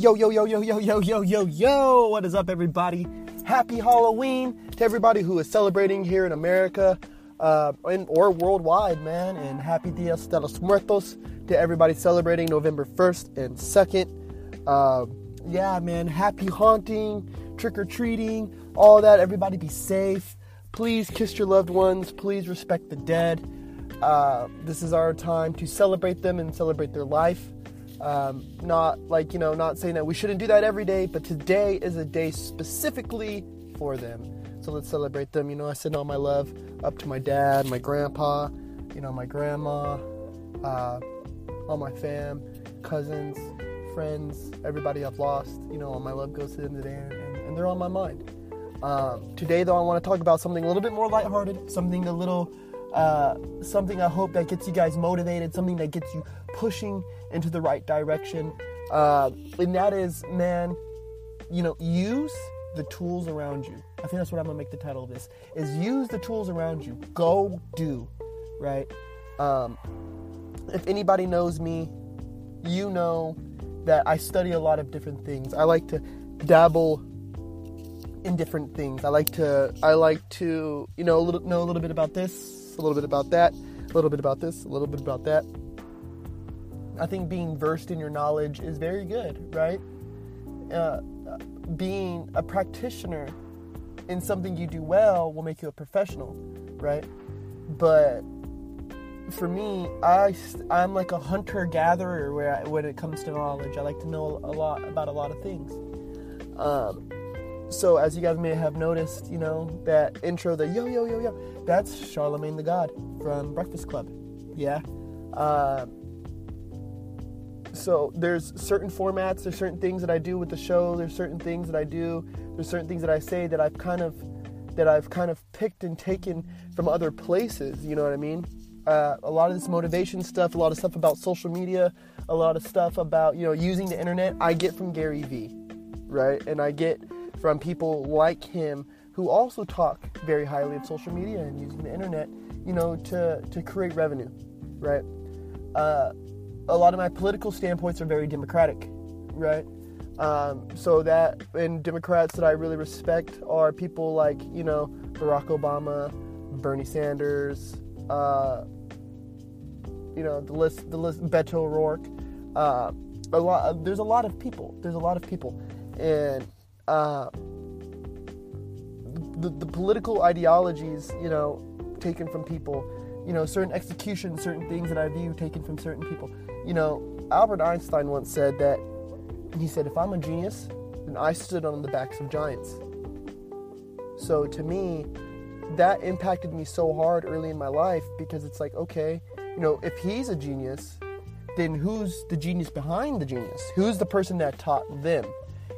Yo, yo, yo, yo, yo, yo, yo, yo, yo. What is up, everybody? Happy Halloween to everybody who is celebrating here in America uh, and, or worldwide, man. And happy Dias de los Muertos to everybody celebrating November 1st and 2nd. Uh, yeah, man. Happy haunting, trick or treating, all that. Everybody be safe. Please kiss your loved ones. Please respect the dead. Uh, this is our time to celebrate them and celebrate their life. Um, not like, you know, not saying that we shouldn't do that every day, but today is a day specifically for them. So let's celebrate them. You know, I send all my love up to my dad, my grandpa, you know, my grandma, uh, all my fam, cousins, friends, everybody I've lost. You know, all my love goes to them today, and, and they're on my mind. Um, today, though, I want to talk about something a little bit more lighthearted, something a little, uh, something I hope that gets you guys motivated, something that gets you pushing into the right direction. Uh, and that is, man, you know, use the tools around you. I think that's what I'm gonna make the title of this: is use the tools around you. Go do, right? Um, if anybody knows me, you know that I study a lot of different things. I like to dabble in different things. I like to I like to you know a little, know a little bit about this, a little bit about that, a little bit about this, a little bit about that. I think being versed in your knowledge is very good, right? Uh, being a practitioner in something you do well will make you a professional, right? But for me, I I'm like a hunter gatherer where when it comes to knowledge. I like to know a lot about a lot of things. Um, so as you guys may have noticed, you know that intro, the yo yo yo yo, that's Charlemagne the God from Breakfast Club. Yeah. Uh, so there's certain formats, there's certain things that I do with the show, there's certain things that I do, there's certain things that I say that I've kind of that I've kind of picked and taken from other places. You know what I mean? Uh, a lot of this motivation stuff, a lot of stuff about social media, a lot of stuff about you know using the internet, I get from Gary Vee, right? And I get from people like him who also talk very highly of social media and using the internet, you know, to to create revenue, right? Uh, a lot of my political standpoints are very democratic, right? Um, so that and Democrats that I really respect are people like you know Barack Obama, Bernie Sanders, uh, you know the list the list Beto O'Rourke. Uh, a lot there's a lot of people. There's a lot of people, and uh, the the political ideologies you know taken from people, you know certain executions, certain things that I view taken from certain people. You know Albert Einstein once said that he said, if I'm a genius, then I stood on the backs of giants. So to me, that impacted me so hard early in my life because it's like, okay, you know, if he's a genius, then who's the genius behind the genius? Who's the person that taught them?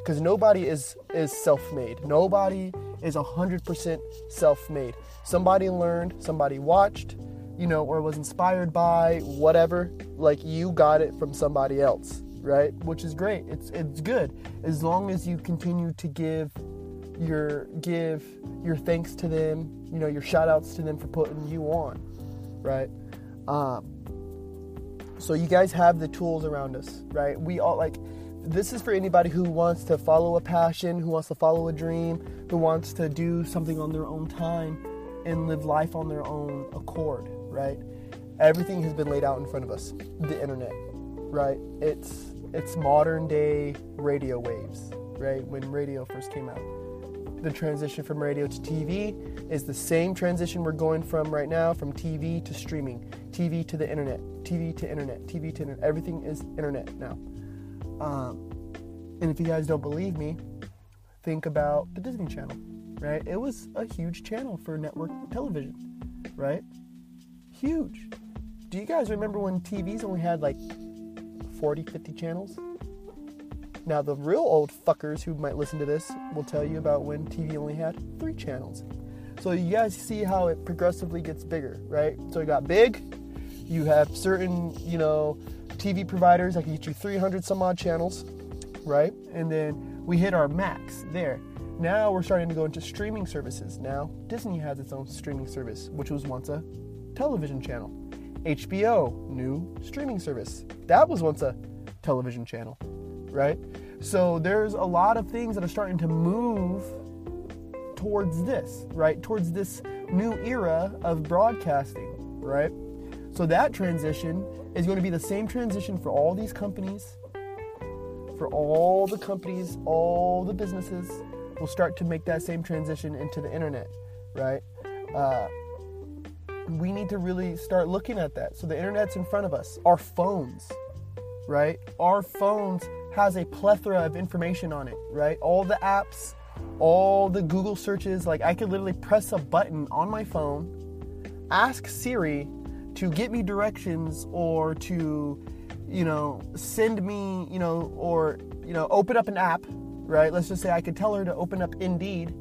Because nobody is is self-made. Nobody is 100% self-made. Somebody learned, somebody watched, you know, or was inspired by whatever. Like you got it from somebody else right? Which is great. It's it's good as long as you continue to give your give your thanks to them, you know, your shout outs to them for putting you on, right? Um, so you guys have the tools around us, right? We all like this is for anybody who wants to follow a passion, who wants to follow a dream, who wants to do something on their own time and live life on their own accord, right? Everything has been laid out in front of us. The internet, right? It's it's modern day radio waves, right? When radio first came out. The transition from radio to TV is the same transition we're going from right now from TV to streaming, TV to the internet, TV to internet, TV to internet. Everything is internet now. Um, and if you guys don't believe me, think about the Disney Channel, right? It was a huge channel for network television, right? Huge. Do you guys remember when TVs only had like 40, 50 channels. Now, the real old fuckers who might listen to this will tell you about when TV only had three channels. So you guys see how it progressively gets bigger, right? So it got big. You have certain, you know, TV providers I can get you 300 some odd channels, right? And then we hit our max there. Now we're starting to go into streaming services. Now Disney has its own streaming service, which was once a television channel. HBO, new streaming service. That was once a television channel, right? So there's a lot of things that are starting to move towards this, right? Towards this new era of broadcasting, right? So that transition is going to be the same transition for all these companies, for all the companies, all the businesses will start to make that same transition into the internet, right? Uh, we need to really start looking at that. So the internet's in front of us. Our phones, right? Our phones has a plethora of information on it, right? All the apps, all the Google searches, like I could literally press a button on my phone, ask Siri to get me directions or to, you know, send me, you know, or, you know, open up an app, right? Let's just say I could tell her to open up Indeed,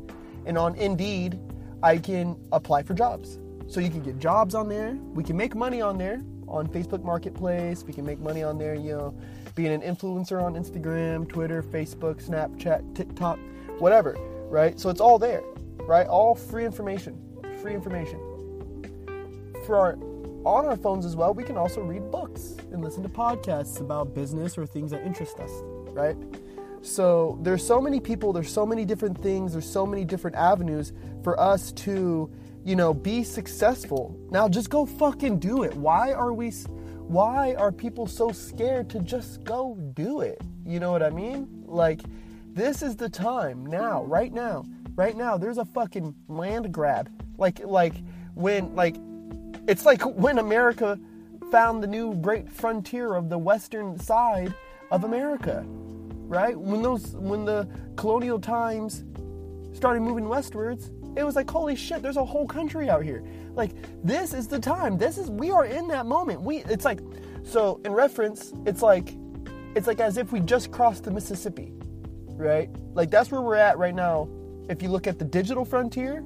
and on Indeed, I can apply for jobs. So you can get jobs on there. We can make money on there on Facebook Marketplace. We can make money on there, you know, being an influencer on Instagram, Twitter, Facebook, Snapchat, TikTok, whatever, right? So it's all there, right? All free information, free information. For our on our phones as well, we can also read books and listen to podcasts about business or things that interest us, right? So there's so many people, there's so many different things, there's so many different avenues for us to, you know, be successful. Now just go fucking do it. Why are we why are people so scared to just go do it? You know what I mean? Like this is the time now, right now. Right now there's a fucking land grab. Like like when like it's like when America found the new great frontier of the western side of America. Right? When those when the colonial times started moving westwards, it was like holy shit there's a whole country out here like this is the time this is we are in that moment we it's like so in reference it's like it's like as if we just crossed the mississippi right like that's where we're at right now if you look at the digital frontier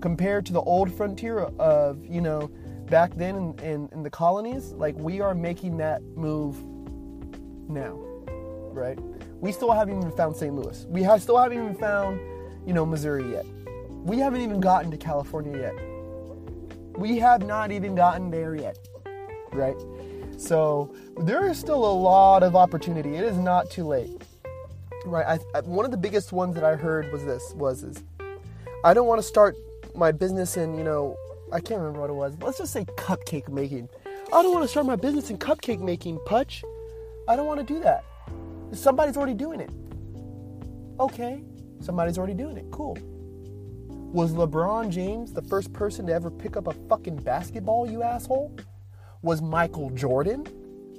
compared to the old frontier of you know back then in, in, in the colonies like we are making that move now right we still haven't even found st louis we have, still haven't even found you know missouri yet we haven't even gotten to California yet. We have not even gotten there yet, right? So there is still a lot of opportunity. It is not too late, right? I, I, one of the biggest ones that I heard was this: was is I don't want to start my business in you know I can't remember what it was. Let's just say cupcake making. I don't want to start my business in cupcake making, Putch. I don't want to do that. Somebody's already doing it. Okay, somebody's already doing it. Cool. Was LeBron James the first person to ever pick up a fucking basketball, you asshole? Was Michael Jordan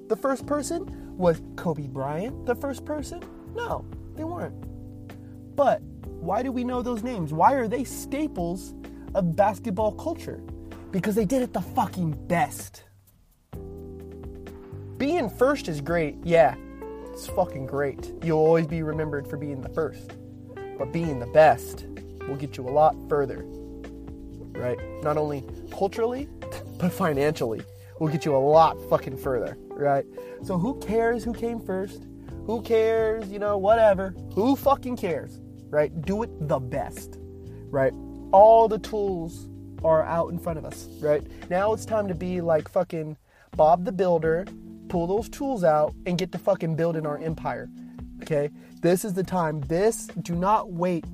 the first person? Was Kobe Bryant the first person? No, they weren't. But why do we know those names? Why are they staples of basketball culture? Because they did it the fucking best. Being first is great, yeah, it's fucking great. You'll always be remembered for being the first. But being the best, will get you a lot further, right? Not only culturally, but financially will get you a lot fucking further, right? So who cares who came first? Who cares, you know, whatever. Who fucking cares, right? Do it the best, right? All the tools are out in front of us, right? Now it's time to be like fucking Bob the Builder, pull those tools out and get to fucking building our empire. Okay? This is the time. This, do not wait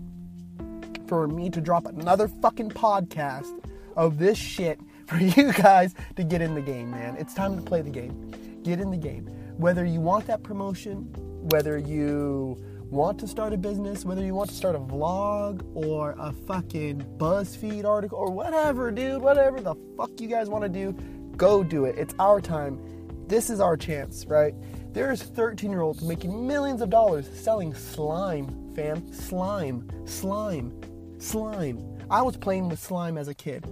for me to drop another fucking podcast of this shit for you guys to get in the game, man. It's time to play the game. Get in the game. Whether you want that promotion, whether you want to start a business, whether you want to start a vlog or a fucking BuzzFeed article or whatever, dude, whatever the fuck you guys want to do, go do it. It's our time. This is our chance, right? There's 13 year olds making millions of dollars selling slime, fam. Slime. Slime slime. I was playing with slime as a kid.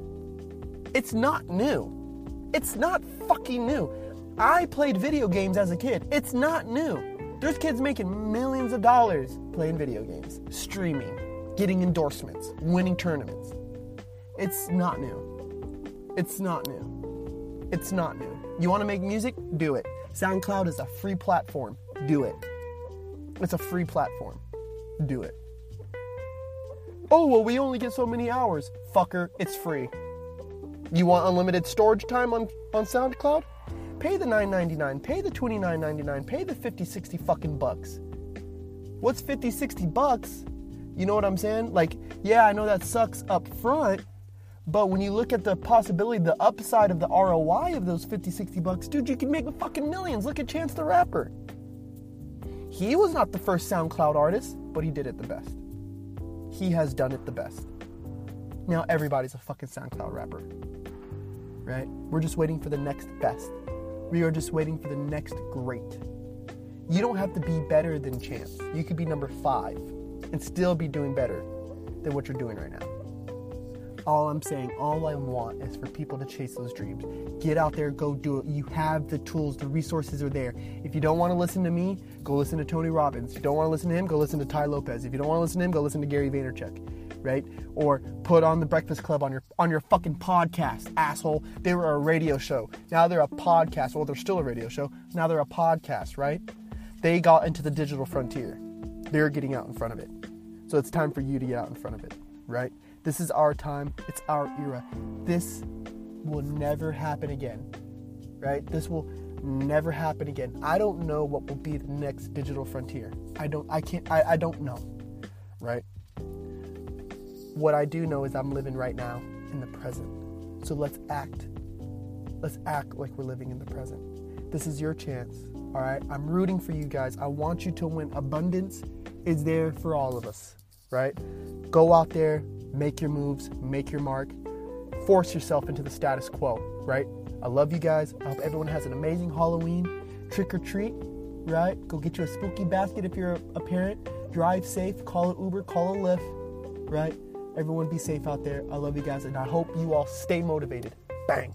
It's not new. It's not fucking new. I played video games as a kid. It's not new. There's kids making millions of dollars playing video games, streaming, getting endorsements, winning tournaments. It's not new. It's not new. It's not new. You want to make music? Do it. SoundCloud is a free platform. Do it. It's a free platform. Do it. Oh, well, we only get so many hours. Fucker, it's free. You want unlimited storage time on, on SoundCloud? Pay the $9.99, pay the $29.99, pay the 50, 60 fucking bucks. What's 50, 60 bucks? You know what I'm saying? Like, yeah, I know that sucks up front, but when you look at the possibility, the upside of the ROI of those 50, 60 bucks, dude, you can make fucking millions. Look at Chance the Rapper. He was not the first SoundCloud artist, but he did it the best. He has done it the best. Now everybody's a fucking SoundCloud rapper. Right? We're just waiting for the next best. We are just waiting for the next great. You don't have to be better than Chance. You could be number five and still be doing better than what you're doing right now. All I'm saying, all I want is for people to chase those dreams. Get out there, go do it. You have the tools, the resources are there. If you don't want to listen to me, go listen to Tony Robbins. If you don't want to listen to him, go listen to Tai Lopez. If you don't want to listen to him, go listen to Gary Vaynerchuk, right? Or put on the Breakfast Club on your on your fucking podcast, asshole. They were a radio show. Now they're a podcast. Well, they're still a radio show. Now they're a podcast, right? They got into the digital frontier. They're getting out in front of it. So it's time for you to get out in front of it, right? This is our time. It's our era. This will never happen again, right? This will never happen again. I don't know what will be the next digital frontier. I don't, I can't, I, I don't know, right? What I do know is I'm living right now in the present. So let's act. Let's act like we're living in the present. This is your chance, all right? I'm rooting for you guys. I want you to win. Abundance is there for all of us, right? Go out there, make your moves, make your mark, force yourself into the status quo, right? I love you guys. I hope everyone has an amazing Halloween. Trick or treat, right? Go get you a spooky basket if you're a parent. Drive safe, call an Uber, call a Lyft, right? Everyone be safe out there. I love you guys, and I hope you all stay motivated. Bang.